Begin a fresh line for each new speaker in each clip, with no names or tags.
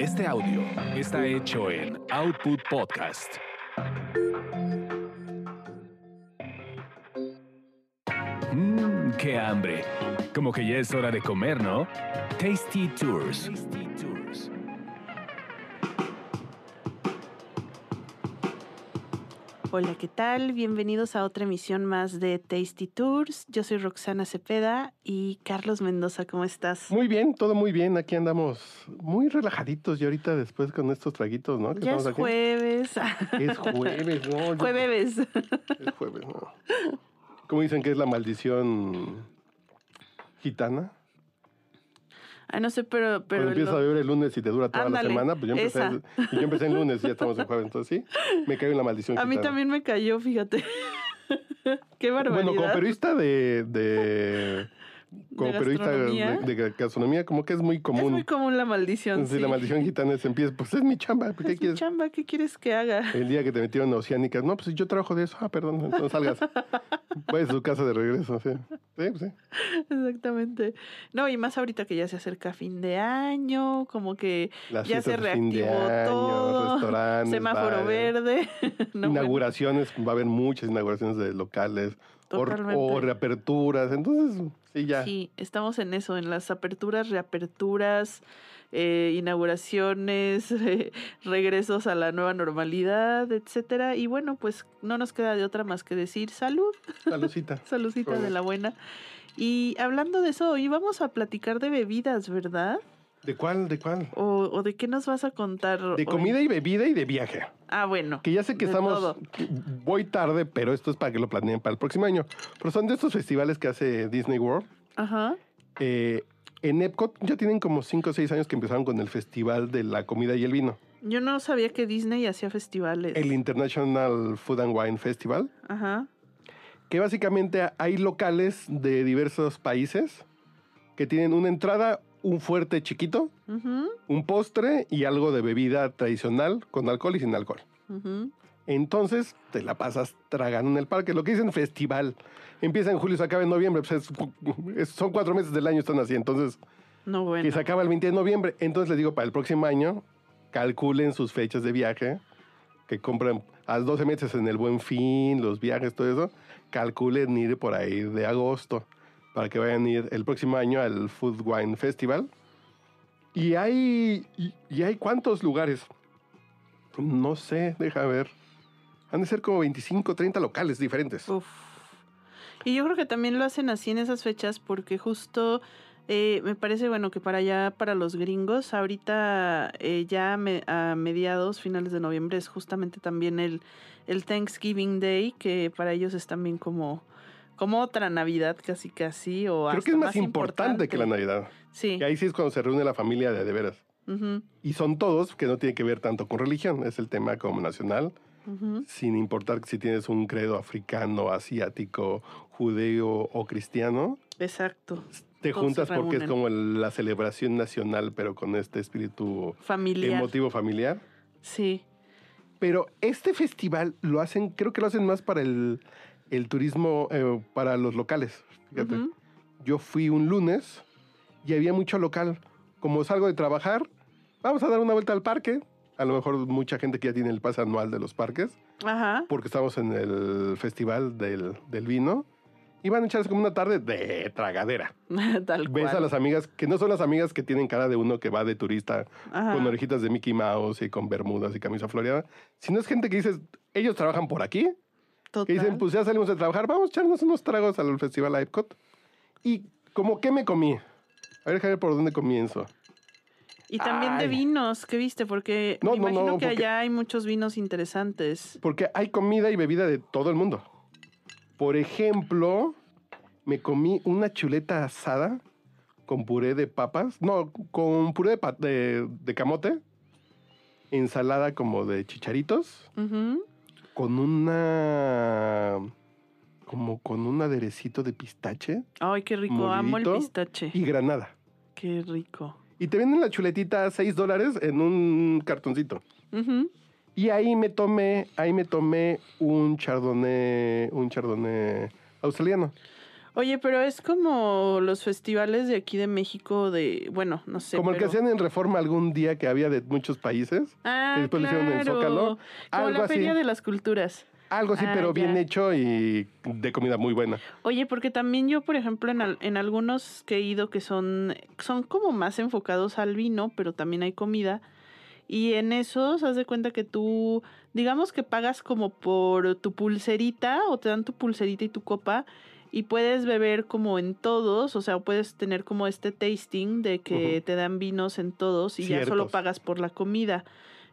Este audio está hecho en Output Podcast. Mmm, qué hambre. Como que ya es hora de comer, ¿no? Tasty Tours.
Hola, ¿qué tal? Bienvenidos a otra emisión más de Tasty Tours. Yo soy Roxana Cepeda y Carlos Mendoza, ¿cómo estás?
Muy bien, todo muy bien. Aquí andamos muy relajaditos y ahorita después con estos traguitos, ¿no?
Ya es
aquí.
jueves.
Es jueves, ¿no? Yo-
Jueves.
Es jueves, ¿no? ¿Cómo dicen que es la maldición gitana?
Ah, no sé, pero... pero
Cuando empiezas
lo-
a beber el lunes y te dura toda
Ándale,
la semana, pues yo empecé,
esa.
y yo empecé el lunes y ya estamos en jueves, entonces sí, me caigo en la maldición
A mí también me cayó, fíjate. Qué barbaridad.
Bueno, como periodista de... de como periodista
gastronomía.
de, de gastronomía, como que es muy
Es
común.
muy común la maldición. Sí.
la maldición gitana se empieza, pues es mi chamba, ¿qué
Es mi
quieres?
chamba, ¿qué quieres que haga?
El día que te metieron a Oceánicas, no, pues yo trabajo de eso. Ah, perdón, entonces salgas. Vaya a su casa de regreso, sí. Sí, pues, sí.
Exactamente. No, y más ahorita que ya se acerca fin de año, como que
Las
ya se
de fin de
reactivó
año,
todo.
restaurantes,
Semáforo verde. No, bueno.
inauguraciones, va a haber muchas inauguraciones de locales
Totalmente.
o reaperturas. Entonces, sí, ya.
Sí, estamos en eso, en las aperturas, reaperturas, eh, inauguraciones, eh, regresos a la nueva normalidad, etcétera. Y bueno, pues no nos queda de otra más que decir salud,
Saludcita.
saludcita
Salud.
de la buena. Y hablando de eso, hoy vamos a platicar de bebidas, ¿verdad?
¿De cuál? ¿De cuál?
¿O, o de qué nos vas a contar?
De
hoy?
comida y bebida y de viaje.
Ah, bueno.
Que ya sé que estamos.
todo.
Voy tarde, pero esto es para que lo planeen para el próximo año. Pero son de estos festivales que hace Disney World.
Ajá.
Eh, en Epcot ya tienen como 5 o 6 años que empezaron con el Festival de la Comida y el Vino.
Yo no sabía que Disney hacía festivales.
El International Food and Wine Festival.
Ajá.
Que básicamente hay locales de diversos países que tienen una entrada, un fuerte chiquito,
Ujú,
un postre y algo de bebida tradicional con alcohol y sin alcohol.
ujú.
Entonces te la pasas tragando en el parque. Lo que dicen festival. Empieza en julio y se acaba en noviembre. Pues es- es- son cuatro meses del año están así. Entonces,
No, bueno.
que se acaba el 20 de noviembre. Entonces les digo, para el próximo año, calculen sus fechas de viaje. Que compren a las 12 meses en el buen fin, los viajes, todo eso. Calculen ir por ahí de agosto. Para que vayan a ir el próximo año al Food Wine Festival. Y hay. Y, hay cuántos lugares. No sé, deja ver. Han de ser como 25, 30 locales diferentes.
Uf. Y yo creo que también lo hacen así en esas fechas porque justo eh, me parece bueno que para allá, para los gringos, ahorita eh, ya me- a mediados, finales de noviembre es justamente también el, el Thanksgiving Day, que para ellos es también como, como otra Navidad casi casi. O
Creo que es más importante que la Navidad.
Sí.
Y ahí sí es cuando se reúne la familia de de veras. Y son todos que no tienen que ver tanto con religión. Es el tema como nacional, sin importar si tienes un credo africano, asiático, judeo o cristiano.
Exacto.
Te
Todos
juntas porque es como el- la celebración nacional, pero con este espíritu
Familiar.
emotivo familiar.
Sí.
Pero este festival lo hacen, creo que lo hacen más para el, el turismo, eh, para los locales. Fíjate. Yo fui un lunes y había mucho local. Como salgo de trabajar, vamos a dar una vuelta al parque. A lo mejor mucha gente que ya tiene el pase anual de los parques,
Ajá.
porque estamos en el festival del, del vino. Y van a echarse como una tarde de tragadera.
Tal
Ves
cual.
a las amigas, que no son las amigas que tienen cara de uno que va de turista
Ajá.
con orejitas de Mickey Mouse y con bermudas y camisa floreada, sino es gente que dices, ellos trabajan por aquí, que
Total.
dicen, pues ya salimos de trabajar, vamos a echarnos unos tragos al festival Epcot. Y como que me comí. A ver, ver por dónde comienzo.
Y también de vinos, ¿qué viste? Porque
No,
me
no,
imagino
no,
que
porque-
allá hay muchos vinos interesantes.
Porque hay comida y bebida de todo el mundo. Por ejemplo, me comí una chuleta asada con puré de papas. No, con puré de, de, de camote. Ensalada como de chicharitos.
Ujú.
Con una... Como con un aderecito de pistache
Ay, qué rico. Amo el pistache.
y granada.
Qué rico.
Y te venden la chuletita a 6 dólares en un cartoncito. Y ahí me tomé, ahí me tomé un chardonnay, un chardonnay australiano.
Oye, pero es como los festivales de aquí de México de, bueno, no sé.
Como el que hacían en Reforma algún día que había de muchos países.
Ah,
que después lo hicieron en
claro.
Zócalo.
Como
Algo
la
así.
Feria de las Culturas.
Algo así,
Ah,
pero bien hecho y de comida muy buena.
Oye, porque también yo, por ejemplo, en, al- en algunos que he ido que son, son como más enfocados al vino, pero también hay comida. Y en esos, haz de cuenta que tú, digamos que pagas como por tu pulserita o te dan tu pulserita y tu copa y puedes beber como en todos, o sea, puedes tener como este tasting de que te dan vinos en todos y ya solo pagas por la comida.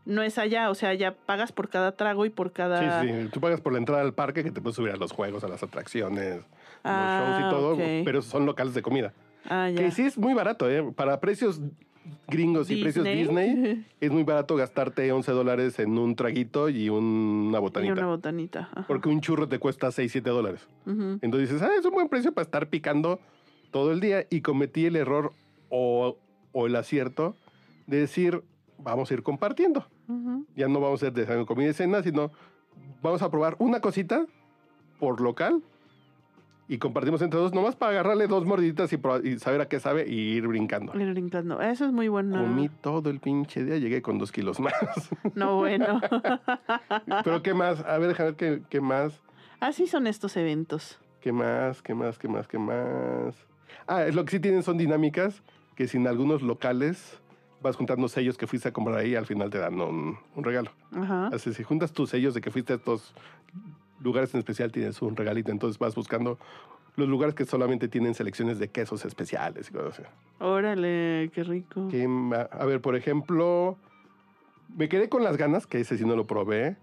No es allá, o sea, ya pagas por cada trago y por cada...
Sí, sí. Tú pagas por la entrada al parque que te puedes subir a los juegos, a las atracciones,
Ah,
los shows y todo,
ok.
pero son locales de comida.
Ah, ya.
Que sí es muy barato, ¿eh? Para precios gringos y precios Disney, es muy barato gastarte 11 dólares en un traguito y un- una
Y
botanita.
una botanita. ajá.
Porque un churro te cuesta 6, 7 dólares. Entonces dices, ah, es un buen precio para estar picando todo el día. Y cometí el error o, o el acierto de decir, vamos a ir compartiendo. Ya no vamos a hacer de comida y cena, sino vamos a probar una cosita por local y compartimos entre dos, nomás para agarrarle dos mordiditas y, y saber a qué sabe y ir brincando.
Ir brincando. Eso es muy bueno.
Comí todo el pinche día, llegué con dos kilos más.
No, bueno.
Pero ¿qué más? A ver, déjame ver qué, qué más.
Así son estos eventos.
¿Qué más? ¿Qué más? ¿Qué más? ¿Qué más? Ah, lo que sí tienen son dinámicas que sin algunos locales vas juntando sellos que fuiste a comprar ahí, al final te dan un, un regalo.
Ajá.
Así, si juntas tus sellos de que fuiste a estos lugares en especial, tienes un regalito. Entonces vas buscando los lugares que solamente tienen selecciones de quesos especiales y cosas así.
Órale, qué rico.
¿Qué ma- a ver, por ejemplo, me quedé con las ganas, que ese sí no lo probé,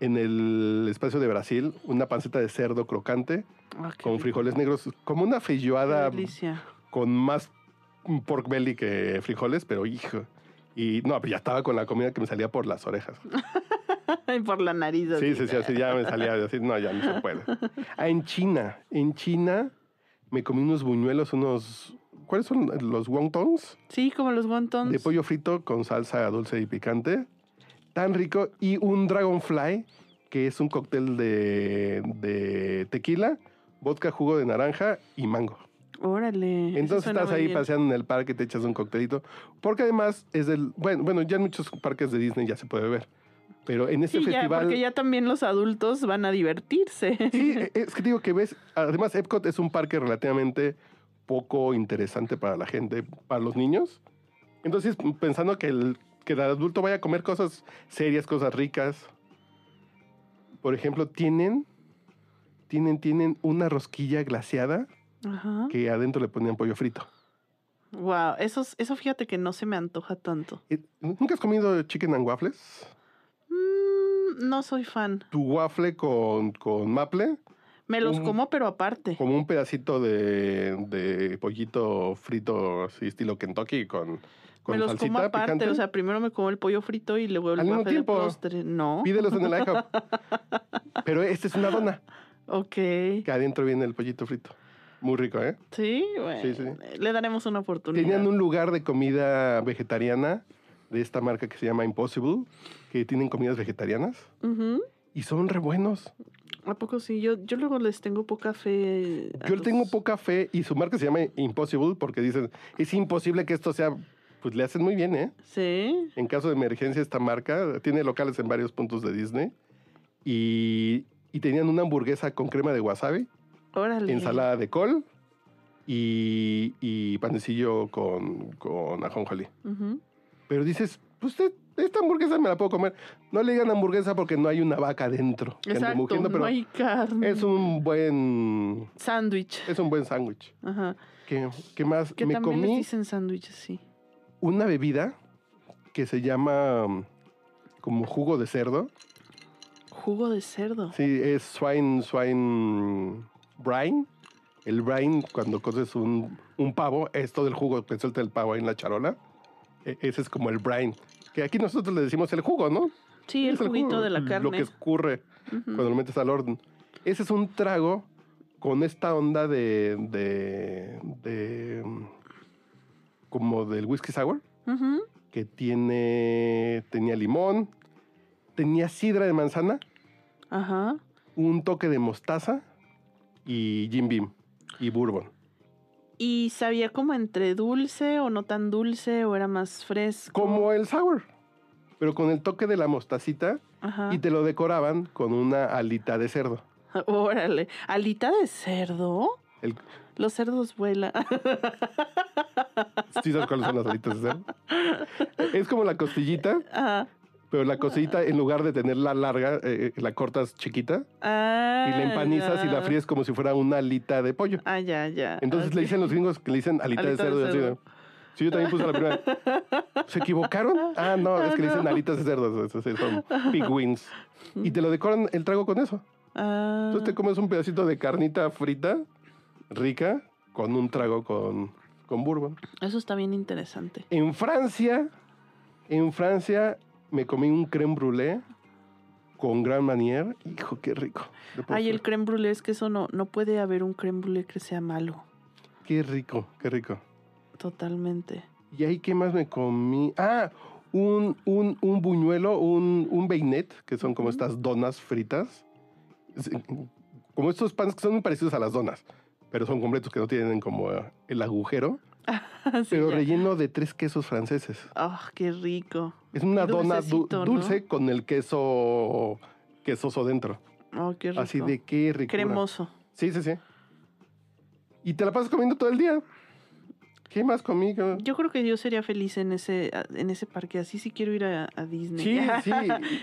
en el espacio de Brasil, una panceta de cerdo crocante
Ah,
con
rico.
frijoles negros, como una feijoada con más pork belly que frijoles, pero hijo. Y no, pero ya estaba con la comida que me salía por las orejas.
Por la nariz.
Sí,
así.
sí, sí, así ya me salía así, no, ya no se puede. Ah, en China, en China me comí unos buñuelos, unos, ¿cuáles son los wontons?
Sí, como los wontons.
De pollo frito con salsa dulce y picante. Tan rico. Y un dragonfly, que es un cóctel de, de tequila, vodka, jugo de naranja y mango.
Órale.
Entonces estás ahí
bien.
paseando en el parque, te echas un coctelito. Porque además es del. Bueno, bueno, ya en muchos parques de Disney ya se puede ver. Pero en este
Sí, ya,
festival.
porque ya también los adultos van a divertirse.
Sí, e- es que digo que ves. Además, Epcot es un parque relativamente poco interesante para la gente, para los niños. Entonces, pensando que el, que el adulto vaya a comer cosas serias, cosas ricas. Por ejemplo, tienen. Tienen, tienen una rosquilla glaseada
Ajá.
que adentro le ponían pollo frito.
Wow, eso, eso fíjate que no se me antoja tanto.
Eh, ¿Nunca has comido chicken and waffles?
No soy fan.
Tu waffle con, con maple,
Me los
Un-
como, pero aparte.
como un pedacito de, de pollito frito, así estilo Kentucky, con, con
me los
salsita
como aparte.
picante.
O sea, primero me como el pollo frito y luego el
Al mismo
waffle de
tiempo.
postre. No.
Pídelos en el IHOP. Pero esta es una dona,
Ok.
que adentro viene el pollito frito. Muy rico, ¿eh?
Sí, bueno.
Sí, sí.
Le daremos una oportunidad.
Tenían un lugar de comida vegetariana de esta marca que se llama Impossible, que tienen comidas vegetarianas
Ujú.
y son re buenos.
¿A poco sí? Yo, yo luego les tengo poca fe.
Yo le tengo
los-
poca fe y su marca se llama Impossible porque dicen, es imposible que esto sea, pues le hacen muy bien, ¿eh?
Sí.
En caso de emergencia esta marca tiene locales en varios puntos de Disney y, y tenían una hamburguesa con crema de wasabi,
Órale.
ensalada de col y, y panecillo con, con ajonjolí.
Ujú.
Pero dices, pues esta hamburguesa me la puedo comer. No le digan hamburguesa porque no hay una vaca dentro.
Exacto.
mugiendo, pero
no hay carne.
es un buen
Sándwich.
es un buen sándwich.
Ajá.
¿Qué, qué más?
Que
me
también les
comí
dicen sándwiches, sí.
una bebida que se llama um, como jugo de cerdo.
Jugo de cerdo.
Sí, es swine, swine brine. El brine, cuando coces un, un pavo, es todo el jugo que suelta el pavo ahí en la charola. E- ese es como el brine. Que aquí nosotros le decimos el jugo, ¿no?
Sí, el
Es
juguito
jugo,
de la
Lo
carne.
que escurre cuando lo metes al horno. Ese es un trago con esta onda de. de. de, como del whisky sour. Que tiene tenía limón, tenía sidra de manzana,
Ajá.
un toque de mostaza y Jim Beam. y bourbon.
¿Y sabía como entre dulce o no tan dulce o era más fresco?
Como el sour, pero con el toque de la mostacita
Ajá.
y te lo decoraban con una alita de cerdo.
Órale. ¿Alita de cerdo?
El-
Los cerdos vuelan.
¿Sí sabes cuáles son las alitas de cerdo? Es como la costillita,
Ajá.
Pero la costillita en lugar de tenerla larga, eh, la cortas chiquita
Ah,
y la empanizas y la fríes como si fuera una alita de pollo.
Ah, ya, ya.
Entonces le dicen los gringos que le dicen alita, de
Alita de
cerdo.
cerdo.
Sí, yo también puse la primera. ¿Se equivocaron? Ah, no, es que le dicen alitas de cerdo. Son big wings. Y te lo decoran el trago con eso.
Ah,
Entonces te comes un pedacito de carnita frita, rica, con un trago con, con bourbon.
Eso está bien interesante.
En Francia, en Francia me comí un creme brûlée con Grand Manier. Hijo, qué rico.
Ay, el creme brûlée es que eso no, no puede haber un creme brûlée que sea malo.
Qué rico, qué rico.
Totalmente.
¿Y ahí qué más me comí? Ah, un, un, un buñuelo, un, un beinet, que son como estas donas fritas. Como estos panes que son muy parecidos a las donas, pero son completos que no tienen como el agujero,
Sí,
pero
ya.
relleno de tres quesos franceses.
Ah, qué rico.
Es una dona du-
dulcecito, ¿no?
dulce con el queso quesoso dentro.
Oh, qué rico.
Así de qué rico.
Cremoso.
Sí, sí, sí. Y te la pasas comiendo todo el día. ¿Qué más? ¿Qué-
Yo creo que yo sería feliz en ese, en ese parque. Así sí quiero ir a, a Disney.
Sí, sí.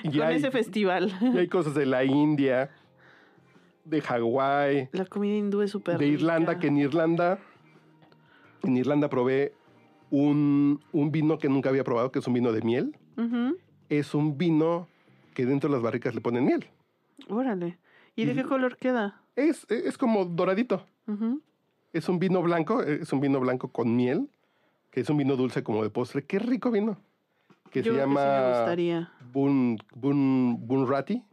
Y
Con
hay,
ese festival.
y hay cosas de la India, de Hawái,
La comida hindú es súper
de Irlanda, que en Irlanda, en Irlanda probé un, un vino que nunca había probado, que es un vino de miel. Es un vino que dentro de las barricas le ponen miel.
Órale. ¿Y de
Y-
qué color queda?
Es, es como doradito. Es un vino blanco, es un vino blanco con miel, que es un vino dulce como de postre. Qué rico vino. Que
Yo
se
creo que sí me
llama
gustaría.
Bun, Bun, Bunrati.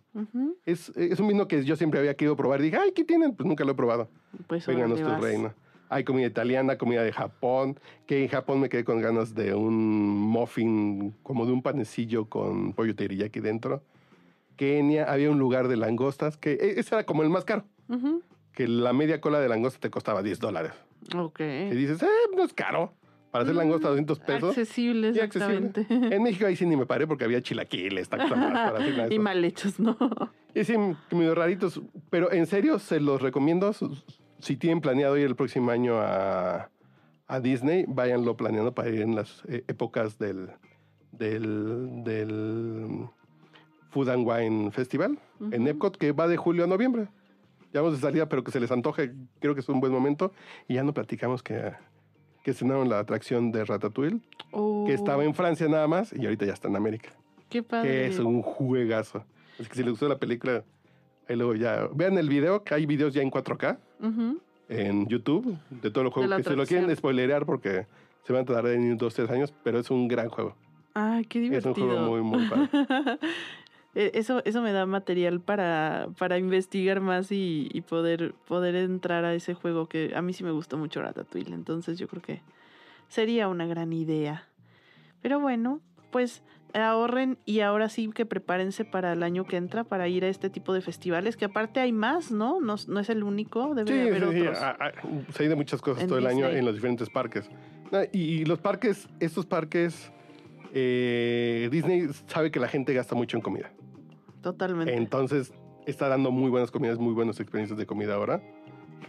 Es, es un vino que yo siempre había querido probar. Dije, ay, ¿qué tienen? Pues nunca lo he probado.
Pues
Vénganos tu reino. Hay comida italiana, comida de Japón, que en Japón me quedé con ganas de un muffin, como de un panecillo con pollo teriyaki dentro. Kenia, había un lugar de langostas, que e- ese era como el más caro, que la media cola de langosta te costaba 10 dólares.
Ok.
Y dices, eh, no es caro. Para hacer
Mm,
langosta 200 pesos.
Accesible,
Sí, accesible.
exactamente.
En México ahí sí ni me paré porque había chilaquiles, tacos nada de
y mal hechos, ¿no?
Y sí, medio raritos. Pero en serio, se los recomiendo. Si tienen planeado ir el próximo año a, a Disney, váyanlo planeando para ir en las eh, épocas del, del, del Food and Wine Festival en. Epcot, que va de julio a noviembre. Ya vamos de salida, pero que se les antoje, creo que es un buen momento. Y ya no platicamos que, que estrenaron la atracción de Ratatouille,
Oh,
que estaba en Francia nada más y ahorita ya está en América
Qué padre.
que es un juegazo. Es que si les gustó la película, ahí luego ya. Vean el video, que hay videos ya en 4K
Ujú.
en YouTube de todos los juegos que se lo quieren spoilerear porque se van a tardar en dos, tres años, pero es un gran juego.
Ay, qué
Es un
divertido.
juego muy, muy padre.
Eh, Eso, eso me da material para, para investigar más y, y poder, poder entrar a ese juego que a mí sí me gustó mucho Ratatouille. Entonces yo creo que sería una gran idea. Pero bueno, pues ahorren y ahora sí que prepárense para el año que entra para ir a este tipo de festivales, que aparte hay más, ¿no? No, no es el único, debe
Sí,
haber
sí, sí.
otros.
ah, Se hay de muchas cosas
En
todo el año en los diferentes parques. Ah, Y, y los parques, estos parques, eh, Disney sabe que la gente gasta mucho en comida.
Totalmente.
Entonces está dando muy buenas comidas, muy buenas experiencias de comida ahora.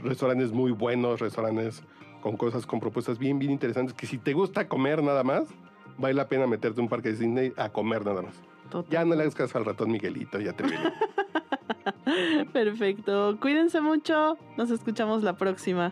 Restaurantes muy buenos, restaurantes con cosas, con propuestas bien, bien interesantes, que si te gusta comer nada más, vale la pena meterte a un parque de Disney a comer nada más. Ya no le hagas caso al ratón Miguelito, ya te
Perfecto. Cuídense mucho. Nos escuchamos la próxima.